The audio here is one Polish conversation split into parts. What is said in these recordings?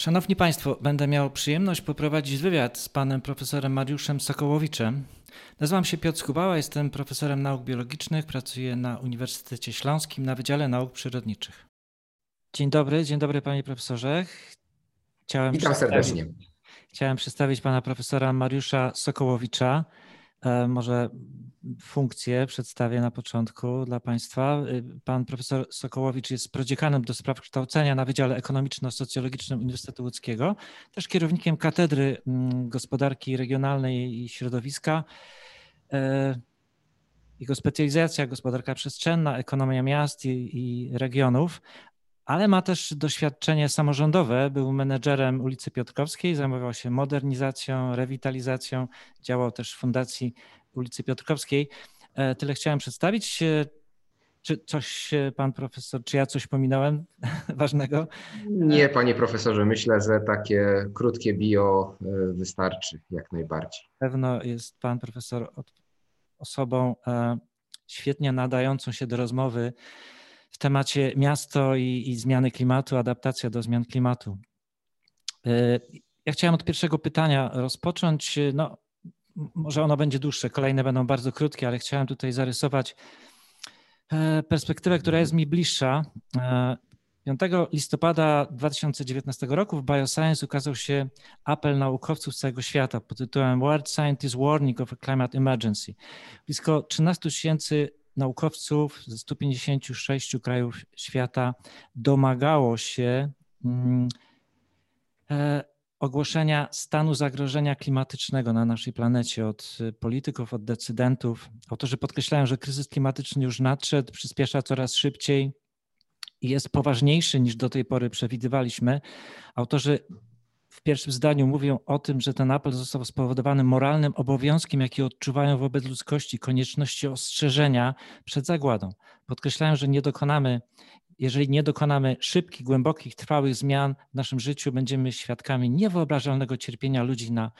Szanowni Państwo, będę miał przyjemność poprowadzić wywiad z panem profesorem Mariuszem Sokołowiczem. Nazywam się Piotr Skubała, jestem profesorem nauk biologicznych, pracuję na Uniwersytecie Śląskim na Wydziale Nauk Przyrodniczych. Dzień dobry, dzień dobry panie profesorze. Chciałem Witam serdecznie. Chciałem przedstawić pana profesora Mariusza Sokołowicza. E, może funkcję przedstawię na początku dla Państwa. E, pan profesor Sokołowicz jest prodziekanem do spraw kształcenia na Wydziale Ekonomiczno-Socjologicznym Uniwersytetu Łódzkiego, też kierownikiem Katedry mm, Gospodarki Regionalnej i Środowiska. E, jego specjalizacja gospodarka przestrzenna, ekonomia miast i, i regionów, ale ma też doświadczenie samorządowe. Był menedżerem ulicy Piotrkowskiej, zajmował się modernizacją, rewitalizacją, działał też w Fundacji ulicy Piotrkowskiej. E, tyle chciałem przedstawić. E, czy coś pan profesor, czy ja coś pominąłem ważnego? Nie, panie profesorze, myślę, że takie krótkie bio e, wystarczy jak najbardziej. Pewno jest pan profesor osobą świetnie nadającą się do rozmowy w temacie miasto i, i zmiany klimatu, adaptacja do zmian klimatu. E, ja chciałem od pierwszego pytania rozpocząć. No, może ono będzie dłuższe, kolejne będą bardzo krótkie, ale chciałem tutaj zarysować e, perspektywę, która jest mi bliższa. 5 e, listopada 2019 roku w Bioscience ukazał się apel naukowców z całego świata pod tytułem World Scientists Warning of a Climate Emergency. Blisko 13 tysięcy naukowców ze 156 krajów świata domagało się mm, e, ogłoszenia stanu zagrożenia klimatycznego na naszej planecie od polityków, od decydentów. Autorzy podkreślają, że kryzys klimatyczny już nadszedł, przyspiesza coraz szybciej i jest poważniejszy niż do tej pory przewidywaliśmy. Autorzy w pierwszym zdaniu mówią o tym, że ten apel został spowodowany moralnym obowiązkiem, jaki odczuwają wobec ludzkości, konieczności ostrzeżenia przed zagładą. Podkreślają, że nie dokonamy, jeżeli nie dokonamy szybkich, głębokich, trwałych zmian w naszym życiu, będziemy świadkami niewyobrażalnego cierpienia ludzi na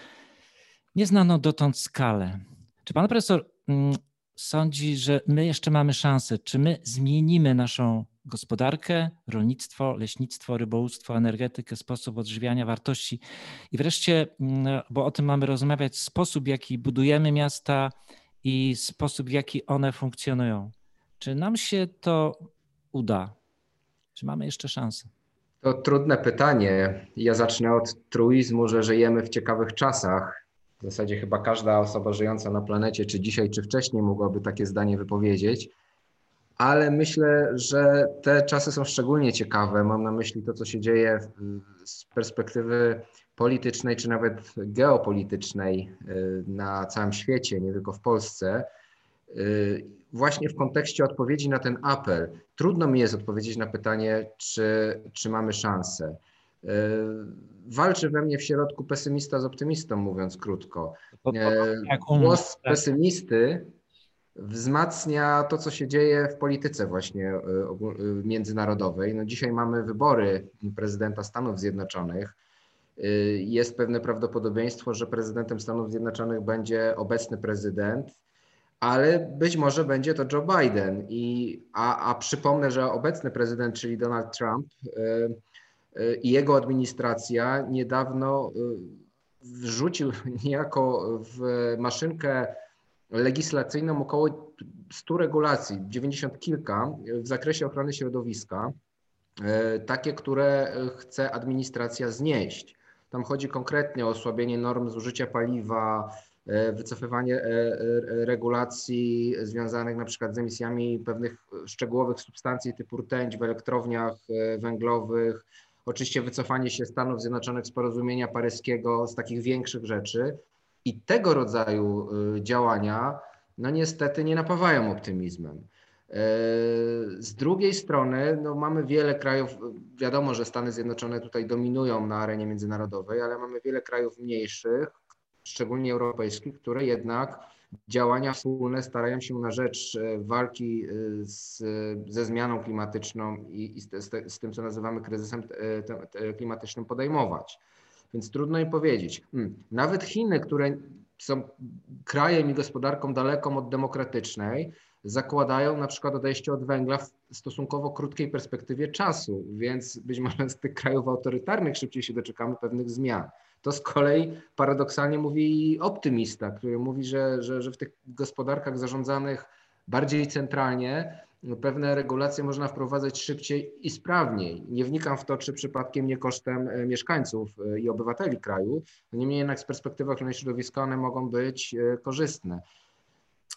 nieznaną dotąd skalę. Czy pan profesor mm, sądzi, że my jeszcze mamy szansę? Czy my zmienimy naszą gospodarkę, rolnictwo, leśnictwo, rybołówstwo, energetykę, sposób odżywiania wartości i wreszcie, mm, bo o tym mamy rozmawiać, sposób, w jaki budujemy miasta i sposób, w jaki one funkcjonują. Czy nam się to uda? Czy mamy jeszcze szansę? To trudne pytanie. Ja zacznę od truizmu, że żyjemy w ciekawych czasach. W zasadzie chyba każda osoba żyjąca na planecie, czy dzisiaj, czy wcześniej, mogłaby takie zdanie wypowiedzieć ale myślę, że te czasy są szczególnie ciekawe. Mam na myśli to, co się dzieje z perspektywy politycznej, czy nawet geopolitycznej y, na całym świecie, nie tylko w Polsce. Y, właśnie w kontekście odpowiedzi na ten apel, trudno mi jest odpowiedzieć na pytanie, czy, czy mamy szansę. Y, walczy we mnie w środku pesymista z optymistą, mówiąc krótko. Głos pesymisty wzmacnia to, co się dzieje w polityce właśnie e, e, międzynarodowej. No dzisiaj mamy wybory prezydenta Stanów Zjednoczonych. E, jest pewne prawdopodobieństwo, że prezydentem Stanów Zjednoczonych będzie obecny prezydent, ale być może będzie to Joe Biden. I, a, a przypomnę, że obecny prezydent, czyli Donald Trump i jego administracja niedawno wrzucił niejako w maszynkę legislacyjną około 100 regulacji, 90 kilka w zakresie ochrony środowiska, e, takie, które chce administracja znieść. Tam chodzi konkretnie o osłabienie norm zużycia paliwa, e, wycofywanie e, regulacji związanych na przykład z emisjami pewnych szczegółowych substancji typu rtęć w elektrowniach węglowych, oczywiście wycofanie się Stanów Zjednoczonych z porozumienia paryskiego, z takich większych rzeczy. I tego rodzaju y, działania, no niestety nie napawają optymizmem. Y, z drugiej strony, no mamy wiele krajów, wiadomo, że Stany Zjednoczone tutaj dominują na arenie międzynarodowej, ale mamy wiele krajów mniejszych, szczególnie europejskich, które jednak działania wspólne starają się na rzecz y, walki z, ze zmianą klimatyczną i, i z, z, z, tym, co nazywamy kryzysem klimatycznym podejmować. Więc trudno im powiedzieć. Hmm. Nawet Chiny, które są krajem i gospodarką daleką od demokratycznej, zakładają na przykład odejście od węgla w stosunkowo krótkiej perspektywie czasu, więc być może z tych krajów autorytarnych szybciej się doczekamy pewnych zmian. To z kolei paradoksalnie mówi optymista, który mówi, że, że, że w tych gospodarkach zarządzanych bardziej centralnie pewne regulacje można wprowadzać szybciej i sprawniej. Nie wnikam w to, czy przypadkiem nie kosztem e, mieszkańców e, i obywateli kraju, niemniej jednak z perspektywy ochrony środowiska one mogą być e, korzystne.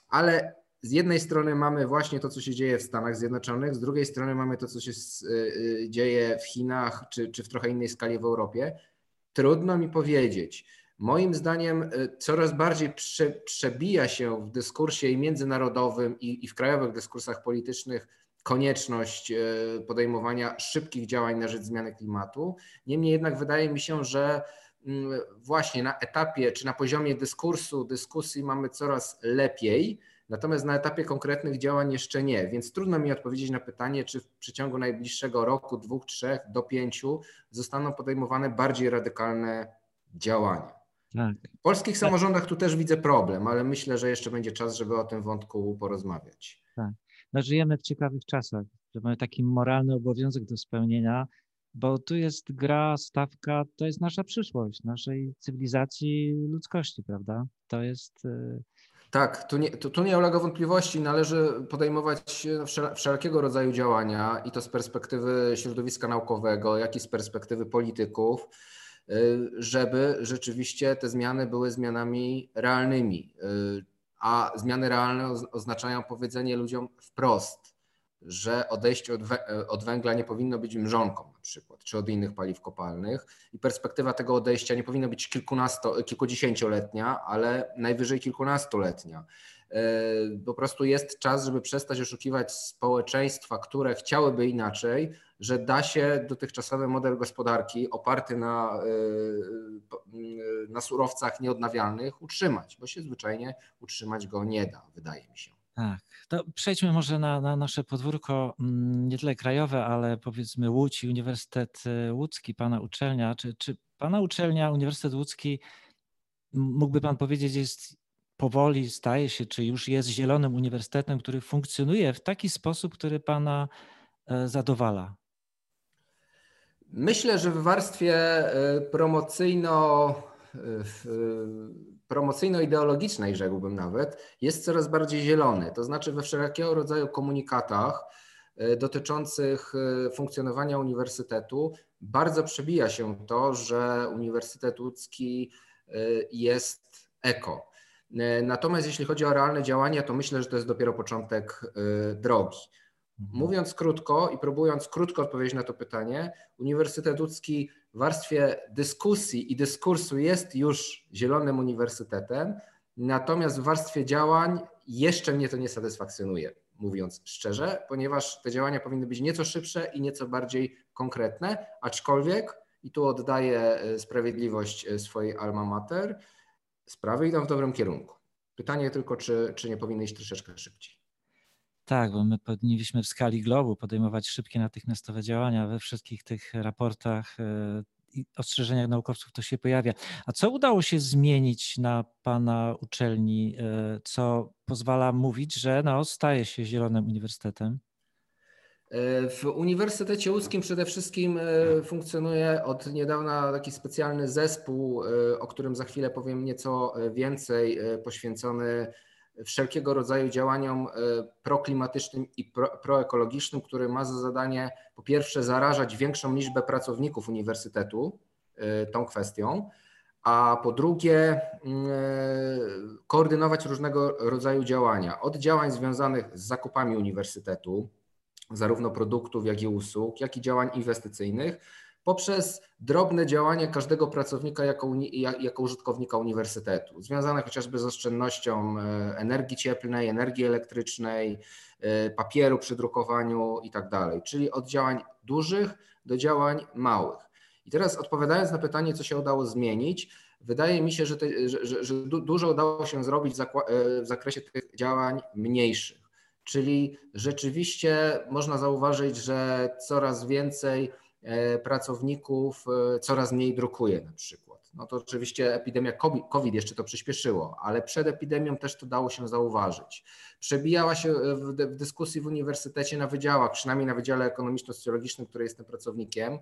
Ale z jednej strony mamy właśnie to, co się dzieje w Stanach Zjednoczonych, z drugiej strony mamy to, co się dzieje w Chinach, czy, czy w trochę innej skali w Europie. Trudno mi powiedzieć. Moim zdaniem coraz bardziej prze, przebija się w dyskursie i międzynarodowym, i, i w krajowych dyskursach politycznych konieczność podejmowania szybkich działań na rzecz zmiany klimatu. Niemniej jednak wydaje mi się, że mm, właśnie na etapie czy na poziomie dyskursu, dyskusji mamy coraz lepiej Natomiast na etapie konkretnych działań jeszcze nie, więc trudno mi odpowiedzieć na pytanie, czy w przeciągu najbliższego roku, dwóch, trzech do pięciu zostaną podejmowane bardziej radykalne działania. Tak. W polskich samorządach tu też widzę problem, ale myślę, że jeszcze będzie czas, żeby o tym wątku porozmawiać. Tak. No, żyjemy w ciekawych czasach, że mamy taki moralny obowiązek do spełnienia, bo tu jest gra, stawka, to jest nasza przyszłość, naszej cywilizacji ludzkości, prawda? To jest y, tak, tu nie, tu, tu nie ulega wątpliwości. Należy podejmować wszelkiego rodzaju działania i to z perspektywy środowiska naukowego, jak i z perspektywy polityków, żeby rzeczywiście te zmiany były zmianami realnymi. Y, a zmiany realne oznaczają powiedzenie ludziom wprost, że odejście od, węgla nie powinno być mrzonką na przykład, czy od innych paliw kopalnych i perspektywa tego odejścia nie powinna być kilkunasto, kilkudziesięcioletnia, ale najwyżej kilkunastoletnia. E, po prostu jest czas, żeby przestać oszukiwać społeczeństwa, które chciałyby inaczej, że da się dotychczasowy model gospodarki oparty na, e, na surowcach nieodnawialnych utrzymać, bo się zwyczajnie utrzymać go nie da, wydaje mi się. Tak, to przejdźmy może na, na nasze podwórko, mm, nie tyle krajowe, ale powiedzmy Łódź i Uniwersytet y, Łódzki, Pana uczelnia. Czy, czy Pana uczelnia, Uniwersytet Łódzki, mógłby Pan powiedzieć, jest powoli, staje się, czy już jest zielonym uniwersytetem, który funkcjonuje w taki sposób, który Pana e, zadowala? Myślę, że w warstwie e, promocyjno promocyjno-ideologicznej, rzekłbym nawet, jest coraz bardziej zielony. To znaczy we wszelkiego rodzaju komunikatach e, dotyczących e, funkcjonowania uniwersytetu bardzo przebija się to, że Uniwersytet Łódzki e, jest eko. Natomiast jeśli chodzi o realne działania, to myślę, że to jest dopiero początek drogi. Mhm. Mówiąc krótko i próbując krótko odpowiedzieć na to pytanie, Uniwersytet Łódzki w warstwie dyskusji i dyskursu jest już zielonym uniwersytetem, natomiast w warstwie działań jeszcze mnie to nie satysfakcjonuje, mówiąc szczerze, ponieważ te działania powinny być nieco szybsze i nieco bardziej konkretne, aczkolwiek, i tu oddaję e, sprawiedliwość e, swojej alma mater, sprawy idą w dobrym kierunku. Pytanie tylko, czy, czy nie powinny iść troszeczkę szybciej. Tak, bo my powinniśmy w skali globu podejmować szybkie, natychmiastowe działania we wszystkich tych raportach e, i ostrzeżeniach naukowców to się pojawia. A co udało się zmienić na Pana uczelni, e, co pozwala mówić, że no, staje się Zielonym Uniwersytetem? E, w Uniwersytecie Łódzkim przede wszystkim funkcjonuje od niedawna taki specjalny zespół, o którym za chwilę powiem nieco więcej, poświęcony wszelkiego rodzaju działaniom e, proklimatycznym i pro, proekologicznym, który ma za zadanie po pierwsze zarażać większą liczbę pracowników uniwersytetu e, tą kwestią, a po drugie mm, e, koordynować różnego rodzaju działania, od działań związanych z zakupami uniwersytetu, zarówno produktów, jak i usług, jak i działań inwestycyjnych, poprzez drobne działania każdego pracownika jako, jako użytkownika uniwersytetu, związane chociażby z oszczędnością e, energii cieplnej, energii elektrycznej, e, papieru przy drukowaniu itd. Tak Czyli od działań dużych do działań małych. I teraz odpowiadając na pytanie, co się udało zmienić, wydaje mi się, że, te, że, że, że dużo udało się zrobić w, e, w zakresie tych działań mniejszych. Czyli rzeczywiście można zauważyć, że coraz więcej pracowników e, coraz mniej drukuje na przykład. No to oczywiście epidemia COVID jeszcze to przyspieszyło, ale przed epidemią też to dało się zauważyć. Przebijała się w, dyskusji w uniwersytecie na wydziałach, przynajmniej na Wydziale Ekonomiczno-Socjologicznym, który jestem pracownikiem,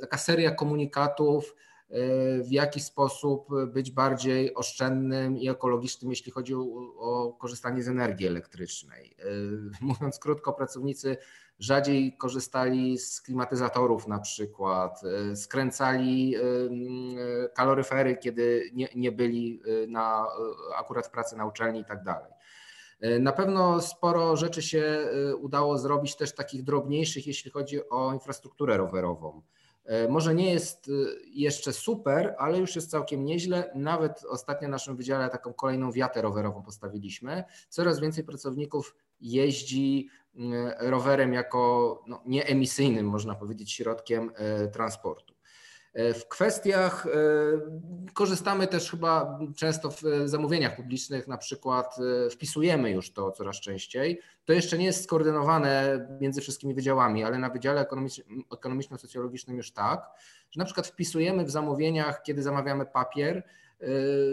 taka seria komunikatów, w jaki sposób być bardziej oszczędnym i ekologicznym, jeśli chodzi o, o, korzystanie z energii elektrycznej. Mówiąc krótko, pracownicy rzadziej korzystali z klimatyzatorów na przykład, e, skręcali e, kaloryfery, kiedy nie, nie byli na, akurat w pracy na uczelni i tak dalej. Na pewno sporo rzeczy się udało zrobić też takich drobniejszych, jeśli chodzi o infrastrukturę rowerową. Może nie jest jeszcze super, ale już jest całkiem nieźle. Nawet ostatnio na naszym wydziale taką kolejną wiatę rowerową postawiliśmy. Coraz więcej pracowników jeździ E, rowerem jako no, nieemisyjnym, można powiedzieć, środkiem e, transportu. E, w kwestiach korzystamy też chyba często w zamówieniach publicznych, na przykład wpisujemy już to coraz częściej. To jeszcze nie jest skoordynowane między wszystkimi wydziałami, ale na Wydziale Ekonomiczno-Socjologicznym już tak, że na przykład wpisujemy w zamówieniach, kiedy zamawiamy papier,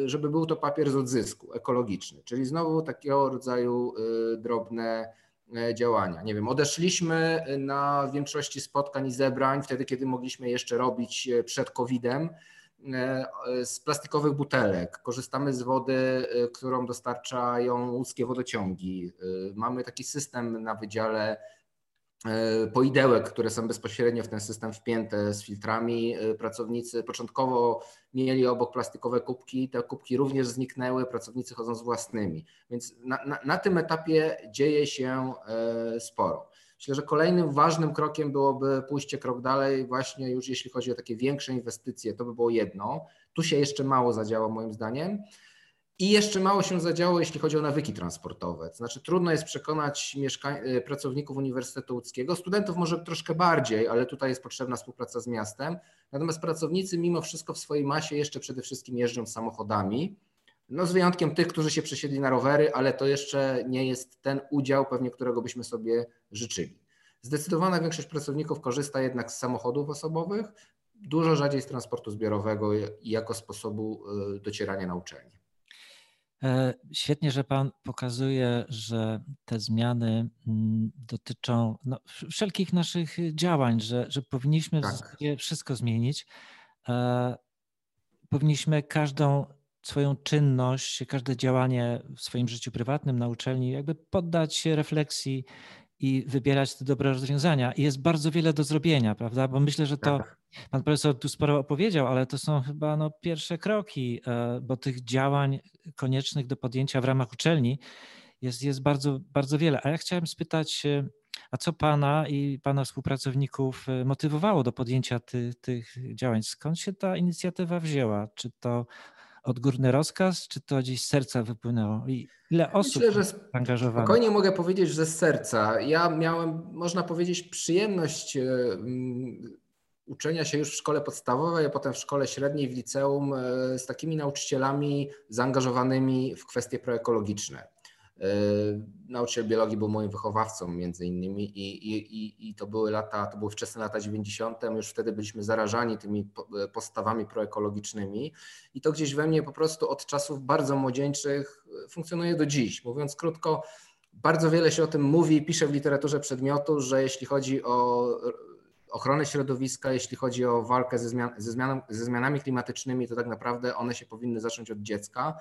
żeby był to papier z odzysku ekologiczny, czyli znowu takiego rodzaju drobne E, działania. Nie wiem, odeszliśmy na większości spotkań i zebrań, wtedy kiedy mogliśmy jeszcze robić przed COVID-em, z plastikowych butelek. Korzystamy z wody, którą dostarczają łódzkie wodociągi. Mamy taki system na wydziale poidełek, które są bezpośrednio w ten system wpięte z filtrami. E, pracownicy początkowo mieli obok plastikowe kubki, te kubki również zniknęły, pracownicy chodzą z własnymi. Więc na, na, na tym etapie dzieje się e, sporo. Myślę, że kolejnym ważnym krokiem byłoby pójście krok dalej, właśnie już jeśli chodzi o takie większe inwestycje, to by było jedno. Tu się jeszcze mało zadziała moim zdaniem. I jeszcze mało się zadziało, jeśli chodzi o nawyki transportowe. To znaczy, trudno jest przekonać mieszkań- pracowników Uniwersytetu Łódzkiego, studentów może troszkę bardziej, ale tutaj jest potrzebna współpraca z miastem. Natomiast pracownicy, mimo wszystko, w swojej masie jeszcze przede wszystkim jeżdżą samochodami. No, z wyjątkiem tych, którzy się przesiedli na rowery, ale to jeszcze nie jest ten udział, pewnie którego byśmy sobie życzyli. Zdecydowana większość pracowników korzysta jednak z samochodów osobowych, dużo rzadziej z transportu zbiorowego jako sposobu y, docierania na uczelnię. E, świetnie, że Pan pokazuje, że te zmiany mm, dotyczą no, wszelkich naszych działań, że, że powinniśmy tak. wszystko zmienić. E, powinniśmy każdą swoją czynność, każde działanie w swoim życiu prywatnym, na uczelni, jakby poddać się refleksji i wybierać te dobre rozwiązania. I jest bardzo wiele do zrobienia, prawda? Bo myślę, że to tak. pan profesor tu sporo opowiedział, ale to są chyba no, pierwsze kroki, e, bo tych działań koniecznych do podjęcia w ramach uczelni jest, jest bardzo, bardzo wiele. A ja chciałem spytać, e, a co pana i pana współpracowników e, motywowało do podjęcia ty, tych działań? Skąd się ta inicjatywa wzięła? Czy to odgórny rozkaz, czy to gdzieś z serca wypłynęło? I ile osób Myślę, że angażowanych? Spokojnie mogę powiedzieć, że z serca. Ja miałem, można powiedzieć, przyjemność e, uczenia się już w szkole podstawowej, a potem w szkole średniej, w liceum e, z takimi nauczycielami zaangażowanymi w kwestie proekologiczne. E, nauczyciel biologii był moim wychowawcą między innymi i, i, i to były lata, to były wczesne lata 90. Już wtedy byliśmy zarażani tymi postawami proekologicznymi i to gdzieś we mnie po prostu od czasów bardzo młodzieńczych funkcjonuje do dziś. Mówiąc krótko, bardzo wiele się o tym mówi i pisze w literaturze przedmiotu, że jeśli chodzi o ochronę środowiska, jeśli chodzi o walkę ze, zmian, ze, ze zmianami klimatycznymi, to tak naprawdę one się powinny zacząć od dziecka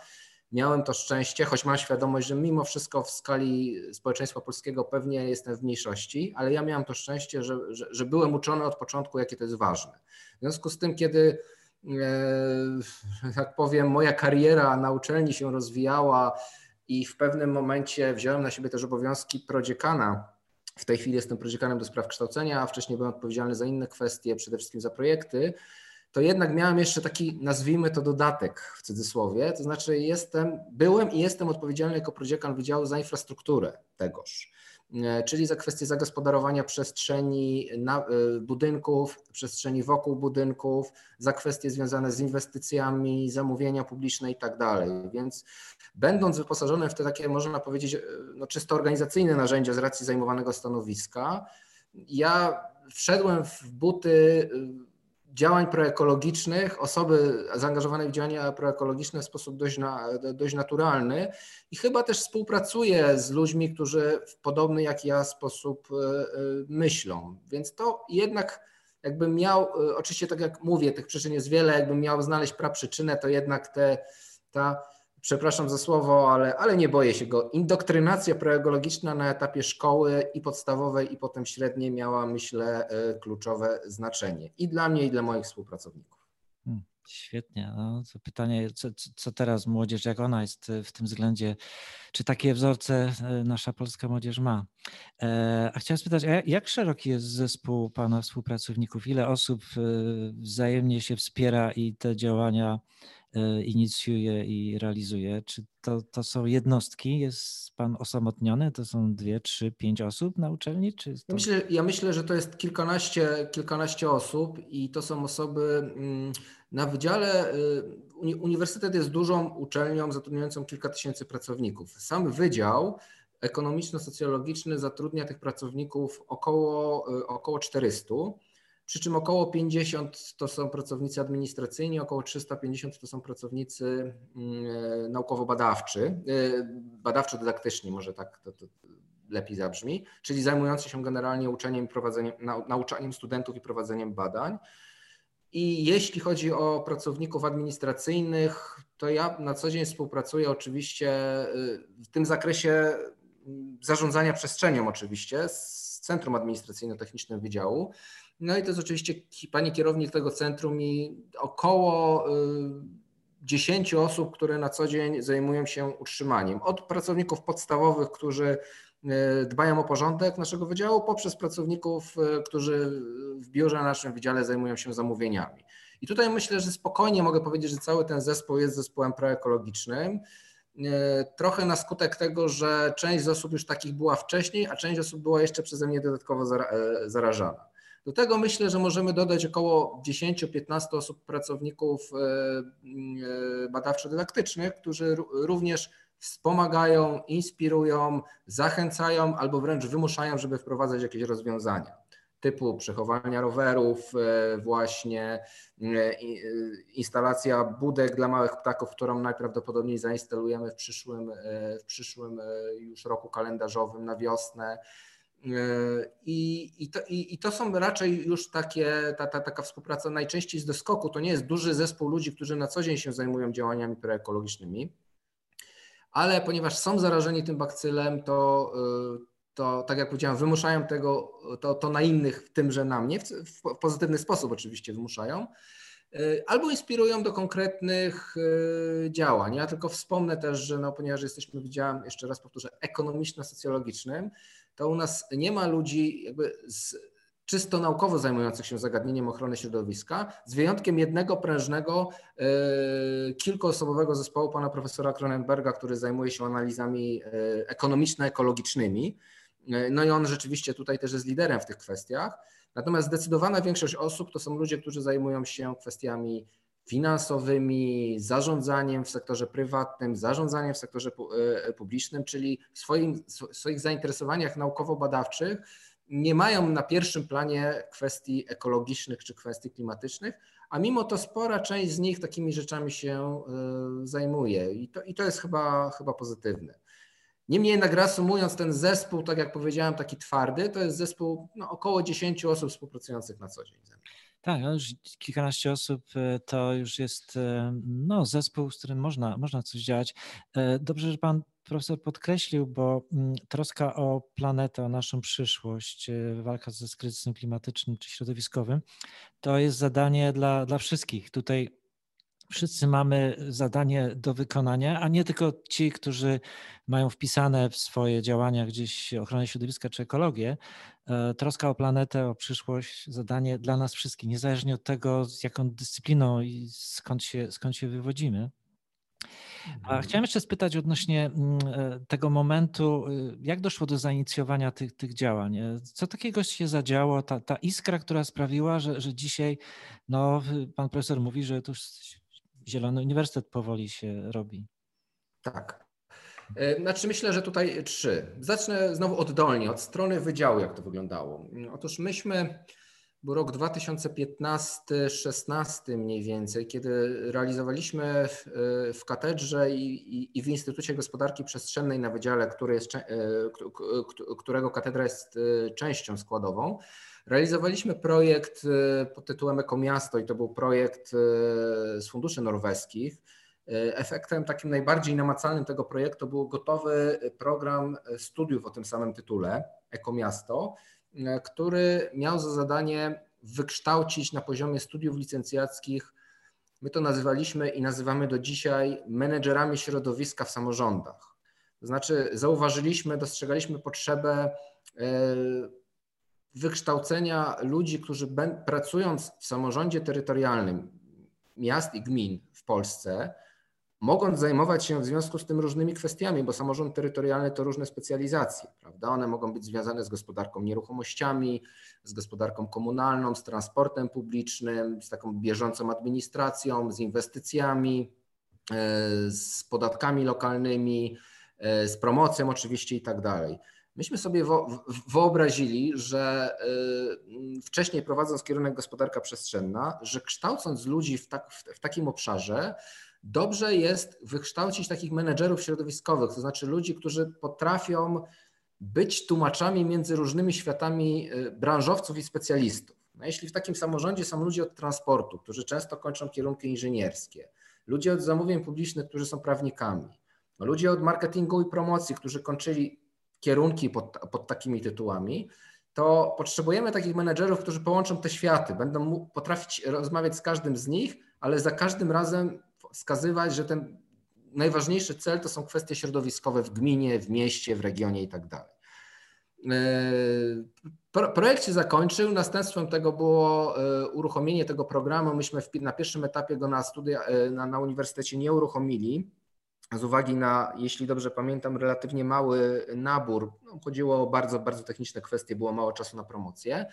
miałem to szczęście, choć mam świadomość, że mimo wszystko w skali społeczeństwa polskiego pewnie jestem w mniejszości, ale ja miałem to szczęście, że, że, że byłem uczony od początku, jakie to jest ważne. W związku z tym, kiedy tak powiem, moja kariera na uczelni się rozwijała i w pewnym momencie wziąłem na siebie też obowiązki prodziekana. W tej chwili jestem prodziekanem do spraw kształcenia, a wcześniej byłem odpowiedzialny za inne kwestie, przede wszystkim za projekty to jednak miałem jeszcze taki, nazwijmy to dodatek w cudzysłowie, to znaczy jestem, byłem i jestem odpowiedzialny jako prodziekan Wydziału za infrastrukturę tegoż, e, czyli za kwestię zagospodarowania przestrzeni na, e, budynków, przestrzeni wokół budynków, za kwestie związane z inwestycjami, zamówienia publiczne i tak dalej. Więc będąc wyposażonym w te takie, można powiedzieć, e, no, czysto organizacyjne narzędzia z racji zajmowanego stanowiska, ja wszedłem w buty działań proekologicznych, osoby zaangażowane w działania proekologiczne w sposób dość, na, dość naturalny i chyba też współpracuję z ludźmi, którzy w podobny jak ja sposób myślą. Więc to jednak jakbym miał, oczywiście tak jak mówię, tych przyczyn jest wiele, jakbym miał znaleźć praprzyczynę, to jednak te, ta przepraszam za słowo, ale, ale nie boję się go. Indoktrynacja proekologiczna na etapie szkoły i podstawowej, i potem średniej miała, myślę, e, kluczowe znaczenie i dla mnie, i dla moich współpracowników. Hmm, świetnie. No, to pytanie, co, co teraz młodzież, jak ona jest w tym względzie, czy takie wzorce e, nasza polska młodzież ma? E, a chciałem spytać, jak szeroki jest zespół Pana współpracowników? Ile osób wzajemnie się wspiera i te działania E, inicjuje i realizuje. Czy to, to są jednostki? Jest pan osamotniony? To są dwie, trzy, pięć osób na uczelni? Czy to... ja, myślę, ja myślę, że to jest kilkanaście, kilkanaście osób i to są osoby mm, na wydziale. Y, uniwersytet jest dużą uczelnią zatrudniającą kilka tysięcy pracowników. Sam wydział ekonomiczno-socjologiczny zatrudnia tych pracowników około, y, około 400 przy czym około 50 to są pracownicy administracyjni, około 350 to są pracownicy mm, naukowo-badawczy, e, badawczo-dydaktyczni, może tak to, to lepiej zabrzmi, czyli zajmujący się generalnie uczeniem i prowadzeniem, nauczaniem studentów i prowadzeniem badań. I jeśli chodzi o pracowników administracyjnych, to ja na co dzień współpracuję oczywiście e, w tym zakresie mm, zarządzania przestrzenią oczywiście z Centrum Administracyjno-Technicznym Wydziału. No i to jest oczywiście pani kierownik tego centrum i około 10 y, osób, które na co dzień zajmują się utrzymaniem. Od pracowników podstawowych, którzy y, dbają o porządek naszego wydziału, poprzez pracowników, y, którzy w biurze na naszym wydziale zajmują się zamówieniami. I tutaj myślę, że spokojnie mogę powiedzieć, że cały ten zespół jest zespołem proekologicznym. Trochę na skutek tego, że część z osób już takich była wcześniej, a część osób była jeszcze przeze mnie dodatkowo e, zarażana. Do tego myślę, że możemy dodać około 10-15 osób, pracowników e, e, badawczo-dydaktycznych, którzy również wspomagają, inspirują, zachęcają albo wręcz wymuszają, żeby wprowadzać jakieś rozwiązania typu przechowania rowerów, e, właśnie instalacja budek dla małych ptaków, którą najprawdopodobniej zainstalujemy w przyszłym, w przyszłym już roku kalendarzowym na wiosnę. I, i, to, i, I, to są raczej już takie, ta, ta, taka współpraca najczęściej z doskoku. To nie jest duży zespół ludzi, którzy na co dzień się zajmują działaniami proekologicznymi, ale ponieważ są zarażeni tym bakcylem, to, to tak jak powiedziałem, wymuszają tego, to, to na innych, w tym, że na mnie, w, w pozytywny sposób oczywiście wymuszają, y, albo inspirują do konkretnych y, działań. Ja tylko wspomnę też, że no, ponieważ jesteśmy wydziałem, jeszcze raz powtórzę, ekonomiczno-socjologicznym, to u nas nie ma ludzi jakby z, czysto naukowo zajmujących się zagadnieniem ochrony środowiska, z wyjątkiem jednego prężnego, kilkuosobowego zespołu pana profesora Cronenberga, który zajmuje się analizami e, ekonomiczno-ekologicznymi. E, no i on rzeczywiście tutaj też jest liderem w tych kwestiach. Natomiast zdecydowana większość osób to są ludzie, którzy zajmują się kwestiami finansowymi, zarządzaniem w sektorze prywatnym, zarządzaniem w sektorze e, publicznym, czyli w swoim, w swoich zainteresowaniach naukowo-badawczych nie mają na pierwszym planie kwestii ekologicznych czy kwestii klimatycznych, a mimo to spora część z nich takimi rzeczami się e, zajmuje i to, i to jest chyba, chyba pozytywne. Niemniej jednak reasumując ten zespół, tak jak powiedziałem, taki twardy, to jest zespół no, około 10 osób współpracujących na co dzień. Tak, no już kilkanaście osób e, to już jest e, no, zespół, z którym można, można coś działać. E, dobrze, że pan profesor podkreślił, bo mm, troska o planetę, o naszą przyszłość, walka ze kryzysem klimatycznym czy środowiskowym, to jest zadanie dla, dla wszystkich. Tutaj wszyscy mamy zadanie do wykonania, a nie tylko ci, którzy mają wpisane w swoje działania gdzieś ochronę środowiska czy ekologię. E, troska o planetę, o przyszłość, zadanie dla nas wszystkich, niezależnie od tego, z jaką dyscypliną i skąd się, skąd się wywodzimy. A mhm. chciałem jeszcze spytać odnośnie mm, e, tego momentu, y, jak doszło do zainicjowania tych, tych działań? E, co takiego się zadziało? Ta, ta iskra, która sprawiła, że, że dzisiaj, no, pan profesor mówi, że to Zielony Uniwersytet powoli się robi. Tak. E, znaczy myślę, że tutaj trzy. Zacznę znowu oddolnie, od strony wydziału, jak to wyglądało. Otóż myśmy był rok 2015-16 mniej więcej, kiedy realizowaliśmy w, w katedrze i, i, i, w Instytucie Gospodarki Przestrzennej na wydziale, który jest, e, którego katedra jest e, częścią składową, realizowaliśmy projekt e, pod tytułem Ekomiasto i to był projekt z funduszy norweskich. Efektem takim najbardziej namacalnym tego projektu był gotowy program studiów o tym samym tytule, Ekomiasto, E, który miał za zadanie wykształcić na poziomie studiów licencjackich, my to nazywaliśmy i nazywamy do dzisiaj menedżerami środowiska w samorządach. To znaczy, zauważyliśmy, dostrzegaliśmy potrzebę wykształcenia ludzi, którzy pracując w samorządzie terytorialnym miast i gmin w Polsce, mogąc zajmować się w związku z tym różnymi kwestiami, bo samorząd terytorialny to różne specjalizacje, prawda? One mogą być związane z gospodarką nieruchomościami, z gospodarką komunalną, z transportem publicznym, z taką bieżącą administracją, z inwestycjami, e, z podatkami lokalnymi, e, z promocją oczywiście i tak dalej. Myśmy sobie wyobrazili, że e, wcześniej prowadząc kierunek gospodarka przestrzenna, że kształcąc ludzi w, tak, w takim obszarze, Dobrze jest wykształcić takich menedżerów środowiskowych, to znaczy ludzi, którzy potrafią być tłumaczami między różnymi światami y, branżowców i specjalistów. No jeśli w takim samorządzie są ludzie od transportu, którzy często kończą kierunki inżynierskie, ludzie od zamówień publicznych, którzy są prawnikami, no ludzie od marketingu i promocji, którzy kończyli kierunki pod, pod takimi tytułami, to potrzebujemy takich menedżerów, którzy połączą te światy, będą potrafić rozmawiać z każdym z nich, ale za każdym razem wskazywać, że ten najważniejszy cel to są kwestie środowiskowe w gminie, w mieście, w regionie i tak dalej. E, projekt się zakończył. Następstwem tego było e, uruchomienie tego programu. Myśmy na pierwszym etapie go na studia e, na, na uniwersytecie nie uruchomili. Z uwagi na, jeśli dobrze pamiętam, relatywnie mały nabór, no, chodziło o bardzo, bardzo techniczne kwestie, było mało czasu na promocję.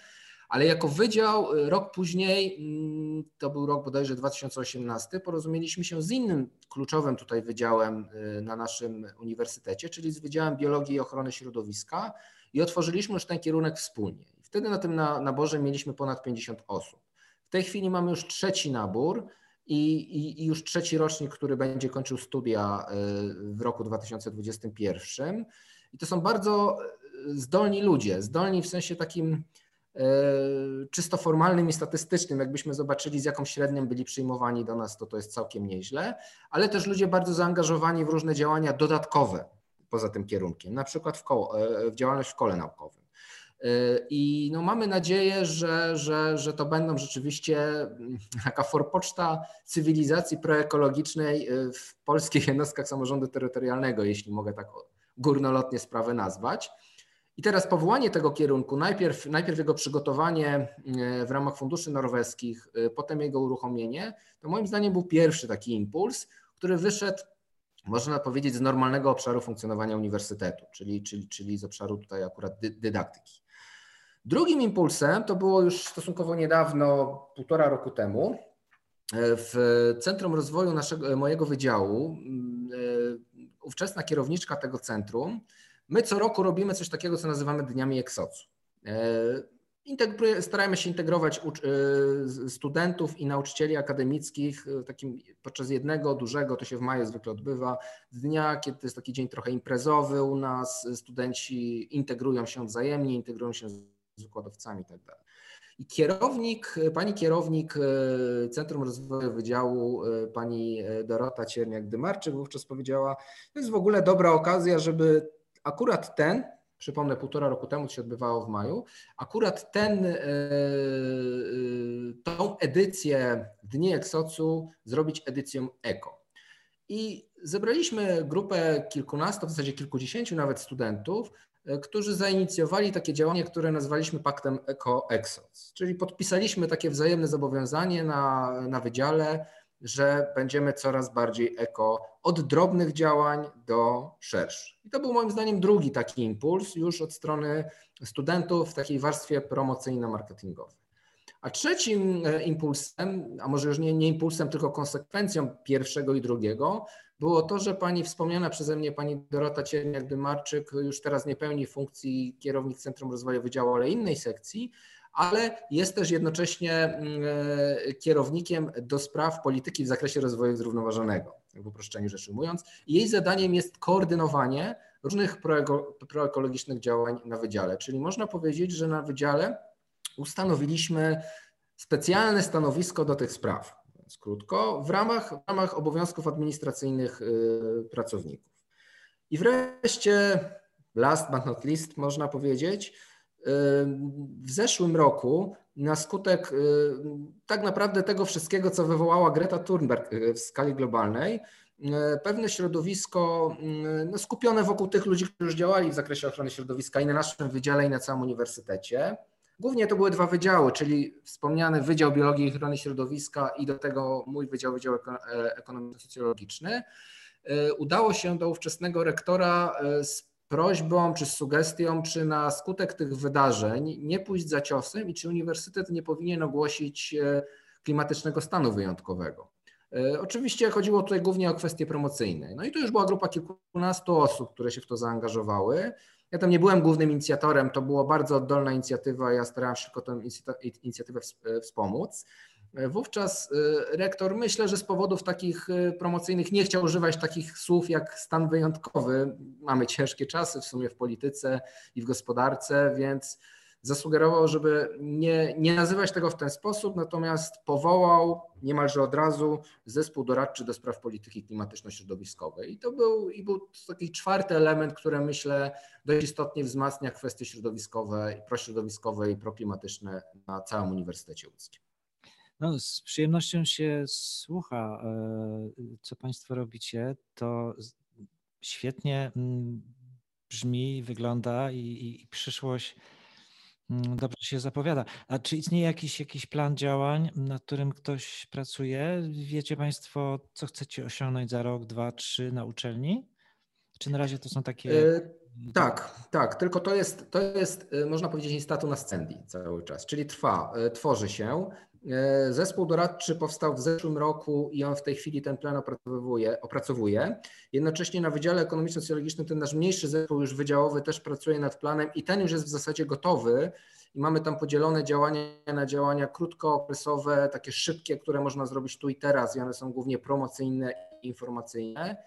Ale jako wydział y, rok później, mm, to był rok bodajże 2018, porozumieliśmy się z innym kluczowym tutaj wydziałem y, na naszym uniwersytecie, czyli z Wydziałem Biologii i Ochrony Środowiska i otworzyliśmy już ten kierunek wspólnie. Wtedy na tym naborze mieliśmy ponad 50 osób. W tej chwili mamy już trzeci nabór i, i, i już trzeci rocznik, który będzie kończył studia y, w roku 2021. I to są bardzo zdolni ludzie, zdolni w sensie takim E, czysto formalnym i statystycznym, jakbyśmy zobaczyli, z jaką średnią byli przyjmowani do nas, to to jest całkiem nieźle, ale też ludzie bardzo zaangażowani w różne działania dodatkowe poza tym kierunkiem, na przykład w, koło, w działalność w kole naukowym. E, I no mamy nadzieję, że, że, że to będą rzeczywiście mm, taka forpoczta cywilizacji proekologicznej w polskich jednostkach samorządu terytorialnego, jeśli mogę tak górnolotnie sprawę nazwać. I teraz powołanie tego kierunku, najpierw, najpierw jego przygotowanie e, w ramach funduszy norweskich, potem jego uruchomienie, to moim zdaniem był pierwszy taki impuls, który wyszedł, można powiedzieć, z normalnego obszaru funkcjonowania uniwersytetu, czyli, czyli, czyli z obszaru tutaj akurat dydaktyki. Drugim impulsem to było już stosunkowo niedawno, półtora roku temu, e, w Centrum Rozwoju naszego, mojego wydziału, ówczesna kierowniczka tego centrum, My co roku robimy coś takiego, co nazywamy dniami eksocu. E, staramy się integrować e, studentów i nauczycieli akademickich e, takim, podczas jednego dużego, to się w maju zwykle odbywa, dnia, kiedy to jest taki dzień trochę imprezowy u nas, studenci integrują się wzajemnie, integrują się z wykładowcami itd. I kierownik, pani kierownik Centrum Rozwoju Wydziału, pani Dorota Cierniak-Dymarczyk wówczas powiedziała, to jest w ogóle dobra okazja, żeby akurat ten, przypomnę, półtora roku temu to się odbywało w maju, akurat ten, e, e, tą edycję Dni Eksocu zrobić edycją eko. I zebraliśmy grupę kilkunastu, w zasadzie kilkudziesięciu nawet studentów, e, którzy zainicjowali takie działanie, które nazwaliśmy Paktem Eko-Exoc, czyli podpisaliśmy takie wzajemne zobowiązanie na, na wydziale, że będziemy coraz bardziej eko od drobnych działań do szerszych. I to był moim zdaniem drugi taki impuls już od strony studentów w takiej warstwie promocyjno-marketingowej. A trzecim e, impulsem, a może już nie, nie impulsem, tylko konsekwencją pierwszego i drugiego, było to, że pani wspomniana przeze mnie, pani Dorota Cierniak-Dymarczyk już teraz nie pełni funkcji kierownik Centrum Rozwoju Wydziału, ale innej sekcji, ale jest też jednocześnie mm, e, kierownikiem do spraw polityki w zakresie rozwoju zrównoważonego, w uproszczeniu rzecz ujmując. Jej zadaniem jest koordynowanie różnych proekologicznych działań na wydziale, czyli można powiedzieć, że na wydziale ustanowiliśmy specjalne stanowisko do tych spraw, mówiąc krótko, w ramach, w ramach obowiązków administracyjnych y, pracowników. I wreszcie, last but not least, można powiedzieć, w zeszłym roku na skutek y, tak naprawdę tego wszystkiego, co wywołała Greta Thunberg y, w skali globalnej, y, pewne środowisko no, skupione wokół tych ludzi, którzy już działali w zakresie ochrony środowiska i na naszym wydziale, i na całym uniwersytecie. Głównie to były dwa wydziały, czyli wspomniany Wydział Biologii i Ochrony Środowiska i do tego mój Wydział, Wydział e, Ekonomiczno-Socjologiczny. Udało się do ówczesnego rektora z prośbą czy sugestią, czy na skutek tych wydarzeń nie pójść za ciosem i czy uniwersytet nie powinien ogłosić e, klimatycznego stanu wyjątkowego. E, oczywiście chodziło tutaj głównie o kwestie promocyjne. No i to już była grupa kilkunastu osób, które się w to zaangażowały. Ja tam nie byłem głównym inicjatorem, to była bardzo oddolna inicjatywa, ja starałem się tylko tę inicjatywę wspomóc. Wówczas y, rektor, myślę, że z powodów takich promocyjnych nie chciał używać takich słów jak stan wyjątkowy. Mamy ciężkie czasy w sumie w polityce i w gospodarce, więc zasugerował, żeby nie, nie nazywać tego w ten sposób, natomiast powołał niemalże od razu zespół doradczy do spraw polityki klimatyczno-środowiskowej. I to był, i był taki czwarty element, który myślę dość istotnie wzmacnia kwestie środowiskowe, prośrodowiskowe i proklimatyczne na całym Uniwersytecie Łódzkim. No, z przyjemnością się słucha, e, co Państwo robicie. To świetnie mm, brzmi, wygląda i, i przyszłość mm, dobrze się zapowiada. A czy istnieje jakiś, jakiś plan działań, nad którym ktoś pracuje? Wiecie Państwo, co chcecie osiągnąć za rok, dwa, trzy na uczelni? Czy na razie to są takie. E, tak, tak, tylko to jest, to jest, e, można powiedzieć, instatu na scendi cały czas, czyli trwa, tworzy się. E, zespół doradczy powstał w zeszłym roku i on w tej chwili ten plan opracowuje. opracowuje. Jednocześnie na Wydziale Ekonomiczno-Socjologicznym ten nasz mniejszy zespół już wydziałowy też pracuje nad planem i ten już jest w zasadzie gotowy i mamy tam podzielone działania na działania krótkookresowe, takie szybkie, które można zrobić tu i teraz i one są głównie promocyjne i informacyjne,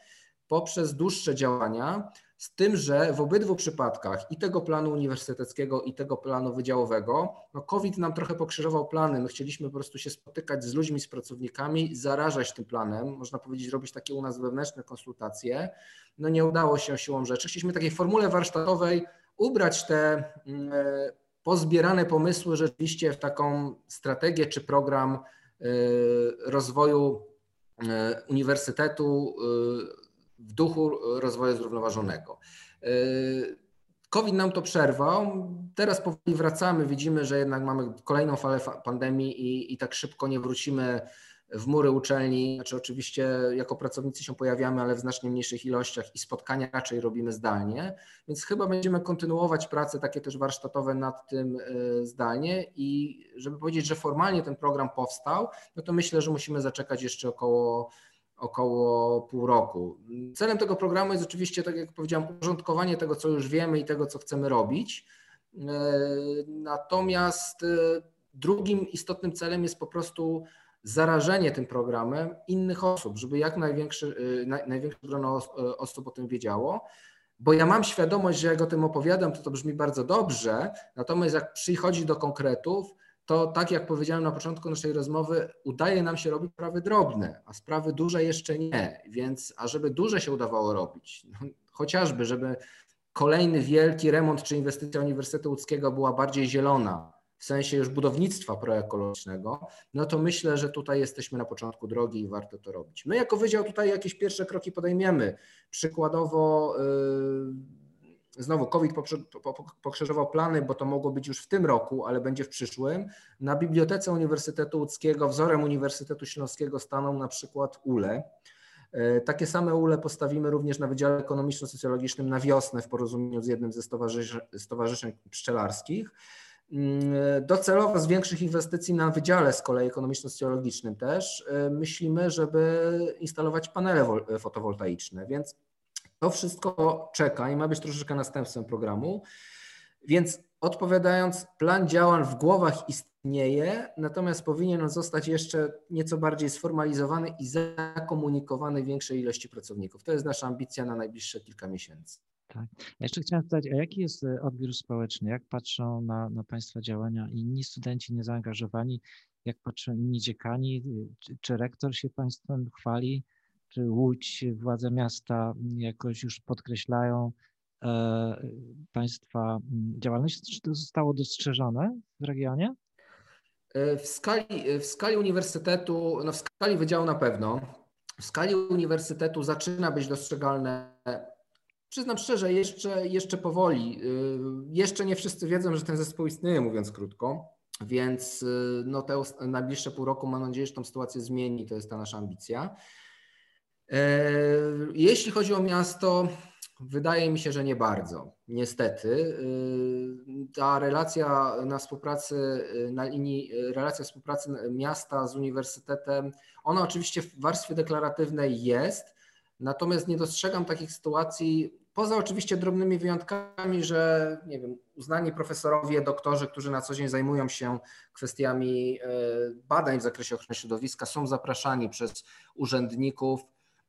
poprzez dłuższe działania, z tym, że w obydwu przypadkach i tego planu uniwersyteckiego, i tego planu wydziałowego, no COVID nam trochę pokrzyżował plany. My chcieliśmy po prostu się spotykać z ludźmi, z pracownikami, zarażać tym planem, można powiedzieć, robić takie u nas wewnętrzne konsultacje. No nie udało się siłą rzeczy. Chcieliśmy takiej formule warsztatowej ubrać te mm, e, pozbierane pomysły rzeczywiście w taką strategię czy program e, rozwoju e, uniwersytetu w duchu rozwoju zrównoważonego. COVID nam to przerwał. Teraz powoli wracamy. Widzimy, że jednak mamy kolejną falę pandemii i, i tak szybko nie wrócimy w mury uczelni. Znaczy, oczywiście jako pracownicy się pojawiamy, ale w znacznie mniejszych ilościach i spotkania raczej robimy zdalnie. Więc chyba będziemy kontynuować prace takie też warsztatowe nad tym e, zdalnie. I żeby powiedzieć, że formalnie ten program powstał, no to myślę, że musimy zaczekać jeszcze około około pół roku. Celem tego programu jest oczywiście, tak jak powiedziałem, uporządkowanie tego, co już wiemy i tego, co chcemy robić. E, natomiast e, drugim istotnym celem jest po prostu zarażenie tym programem innych osób, żeby jak największe, największe grono osób o tym wiedziało. Bo ja mam świadomość, że jak o tym opowiadam, to to brzmi bardzo dobrze, natomiast jak przychodzi do konkretów, to tak jak powiedziałem na początku naszej rozmowy, udaje nam się robić sprawy drobne, a sprawy duże jeszcze nie. Więc, a żeby duże się udawało robić, no, chociażby, żeby kolejny wielki remont czy inwestycja Uniwersytetu Łódzkiego była bardziej zielona, w sensie już budownictwa proekologicznego, no to myślę, że tutaj jesteśmy na początku drogi i warto to robić. My jako wydział tutaj jakieś pierwsze kroki podejmiemy. Przykładowo yy, Znowu COVID pokrzyżował plany, bo to mogło być już w tym roku, ale będzie w przyszłym. Na Bibliotece Uniwersytetu Łódzkiego wzorem Uniwersytetu Śląskiego staną na przykład ULE. E, takie same ULE postawimy również na Wydziale Ekonomiczno-Socjologicznym na wiosnę w porozumieniu z jednym ze stowarzyszeń, pszczelarskich. Mm, docelowo z większych inwestycji na Wydziale z kolei ekonomiczno-socjologicznym też e, myślimy, żeby instalować panele fotowoltaiczne, więc to wszystko czeka i ma być troszeczkę następstwem programu. Więc odpowiadając, plan działań w głowach istnieje, natomiast powinien on zostać jeszcze nieco bardziej sformalizowany i zakomunikowany większej ilości pracowników. To jest nasza ambicja na najbliższe kilka miesięcy. Tak. Ja jeszcze chciałem zapytać, a jaki jest e, odbiór społeczny? Jak patrzą na, na Państwa działania inni studenci niezaangażowani? Jak patrzą inni dziekani? Czy, czy rektor się Państwem chwali? Czy Łódź, władze miasta jakoś już podkreślają e, Państwa działalność? Czy to zostało dostrzeżone w regionie? E, w skali, w skali uniwersytetu, no w skali wydziału na pewno, w skali uniwersytetu zaczyna być dostrzegalne Przyznam szczerze, jeszcze, jeszcze powoli. Jeszcze nie wszyscy wiedzą, że ten zespół istnieje, mówiąc krótko, więc no te najbliższe pół roku mam nadzieję, że tą sytuację zmieni. To jest ta nasza ambicja. E, jeśli chodzi o miasto, wydaje mi się, że nie bardzo. Niestety. Y, ta relacja na współpracy, na linii, relacja współpracy miasta z uniwersytetem, ona oczywiście w warstwie deklaratywnej jest, Natomiast nie dostrzegam takich sytuacji, poza oczywiście drobnymi wyjątkami, że nie wiem, uznani profesorowie, doktorzy, którzy na co dzień zajmują się kwestiami e, badań w zakresie ochrony środowiska, są zapraszani przez urzędników.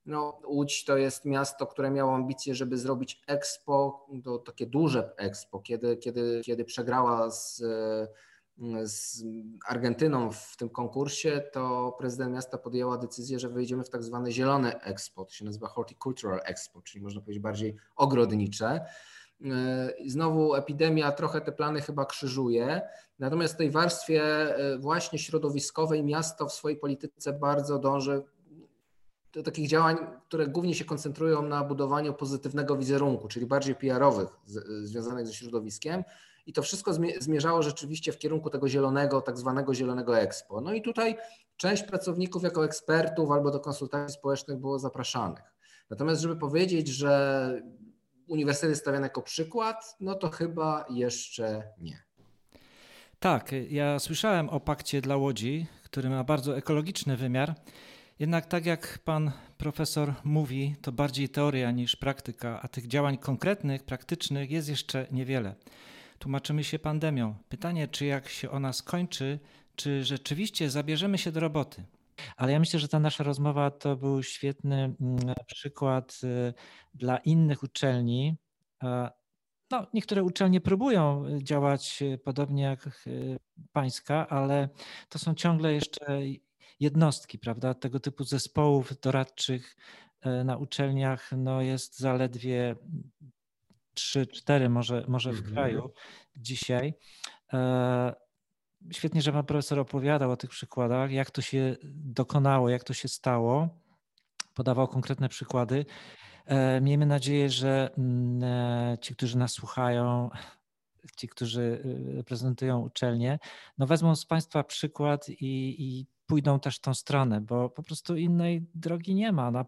No, Łódź to jest miasto, które miało ambicje, żeby zrobić Expo, to takie duże Expo, kiedy, kiedy, kiedy przegrała z z Argentyną w tym konkursie, to prezydent miasta podjęła decyzję, że wejdziemy w tak zwane zielone Expo, to się nazywa Horticultural Expo, czyli można powiedzieć bardziej ogrodnicze. Znowu epidemia trochę te plany chyba krzyżuje, natomiast w tej warstwie e, właśnie środowiskowej miasto w swojej polityce bardzo dąży do takich działań, które głównie się koncentrują na budowaniu pozytywnego wizerunku, czyli bardziej PR-owych związanych ze środowiskiem, i to wszystko zmierzało rzeczywiście w kierunku tego zielonego, tak zwanego zielonego expo. No i tutaj część pracowników jako ekspertów albo do konsultacji społecznych było zapraszanych. Natomiast żeby powiedzieć, że uniwersytet jest stawiany jako przykład, no to chyba jeszcze nie. Tak, ja słyszałem o pakcie dla Łodzi, który ma bardzo ekologiczny wymiar. Jednak tak jak pan profesor mówi, to bardziej teoria niż praktyka, a tych działań konkretnych, praktycznych jest jeszcze niewiele tłumaczymy się pandemią. Pytanie, czy jak się ona skończy, czy rzeczywiście zabierzemy się do roboty? Ale ja myślę, że ta nasza rozmowa to był świetny mm, przykład y, dla innych uczelni. No, niektóre uczelnie próbują działać y, podobnie jak y, pańska, ale to są ciągle jeszcze jednostki, prawda? Tego typu zespołów doradczych na uczelniach no, jest zaledwie trzy, cztery może, może w mhm. kraju dzisiaj. E, świetnie, że pan profesor opowiadał o tych przykładach, jak to się dokonało, jak to się stało. Podawał konkretne przykłady. E, miejmy nadzieję, że mm, e, ci, którzy nas słuchają, ci, którzy reprezentują uczelnie, no wezmą z Państwa przykład i, i pójdą też tą stronę, bo po prostu innej drogi nie ma.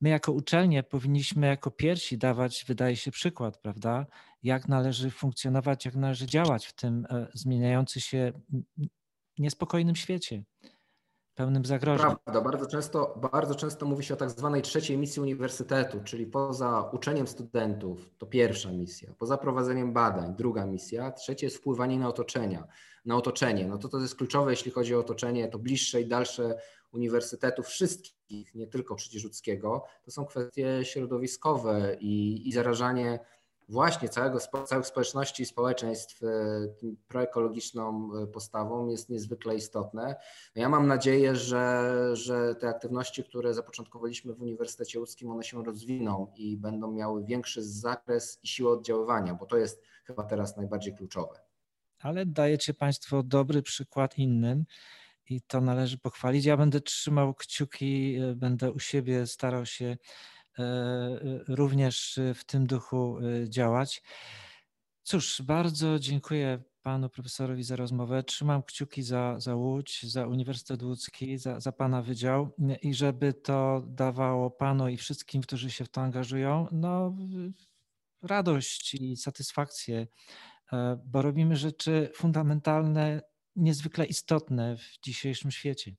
My jako uczelnie powinniśmy jako pierwsi dawać, wydaje się, przykład, prawda? Jak należy funkcjonować, jak należy działać w tym e, zmieniającym się niespokojnym świecie pełnym zagrożeń. Prawda, bardzo często, bardzo często mówi się o tak zwanej trzeciej misji uniwersytetu, czyli poza uczeniem studentów, to pierwsza misja, poza prowadzeniem badań, druga misja, trzecie jest wpływanie na otoczenia, na otoczenie. No to to jest kluczowe, jeśli chodzi o otoczenie, to bliższe i dalsze uniwersytetów wszystkich, nie tylko przydzieżuckiego, to są kwestie środowiskowe i, i zarażanie właśnie całego, całych społeczności i społeczeństw e, proekologiczną e, postawą jest niezwykle istotne. No ja mam nadzieję, że, że te aktywności, które zapoczątkowaliśmy w Uniwersytecie Łódzkim, one się rozwiną i będą miały większy zakres i siłę oddziaływania, bo to jest chyba teraz najbardziej kluczowe. Ale dajecie Państwo dobry przykład innym i to należy pochwalić. Ja będę trzymał kciuki, e, będę u siebie starał się również w tym duchu e, działać. Cóż, bardzo dziękuję panu profesorowi za rozmowę. Trzymam kciuki za, za Łódź, za Uniwersytet Łódzki, za, za pana wydział i żeby to dawało panu i wszystkim, którzy się w to angażują, no, radość i satysfakcję, bo robimy rzeczy fundamentalne, niezwykle istotne w dzisiejszym świecie.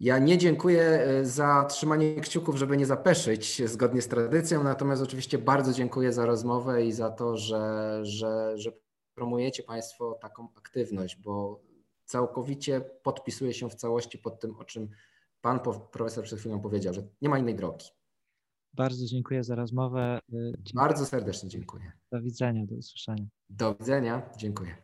Ja nie dziękuję e, za trzymanie kciuków, żeby nie zapeszyć zgodnie z tradycją, natomiast oczywiście bardzo dziękuję za rozmowę i za to, że, że, że promujecie Państwo taką aktywność, bo całkowicie podpisuję się w całości pod tym, o czym Pan profesor przed chwilą powiedział, że nie ma innej drogi. Bardzo dziękuję za rozmowę. Bardzo serdecznie dziękuję. Do widzenia, do usłyszenia. Do widzenia, dziękuję.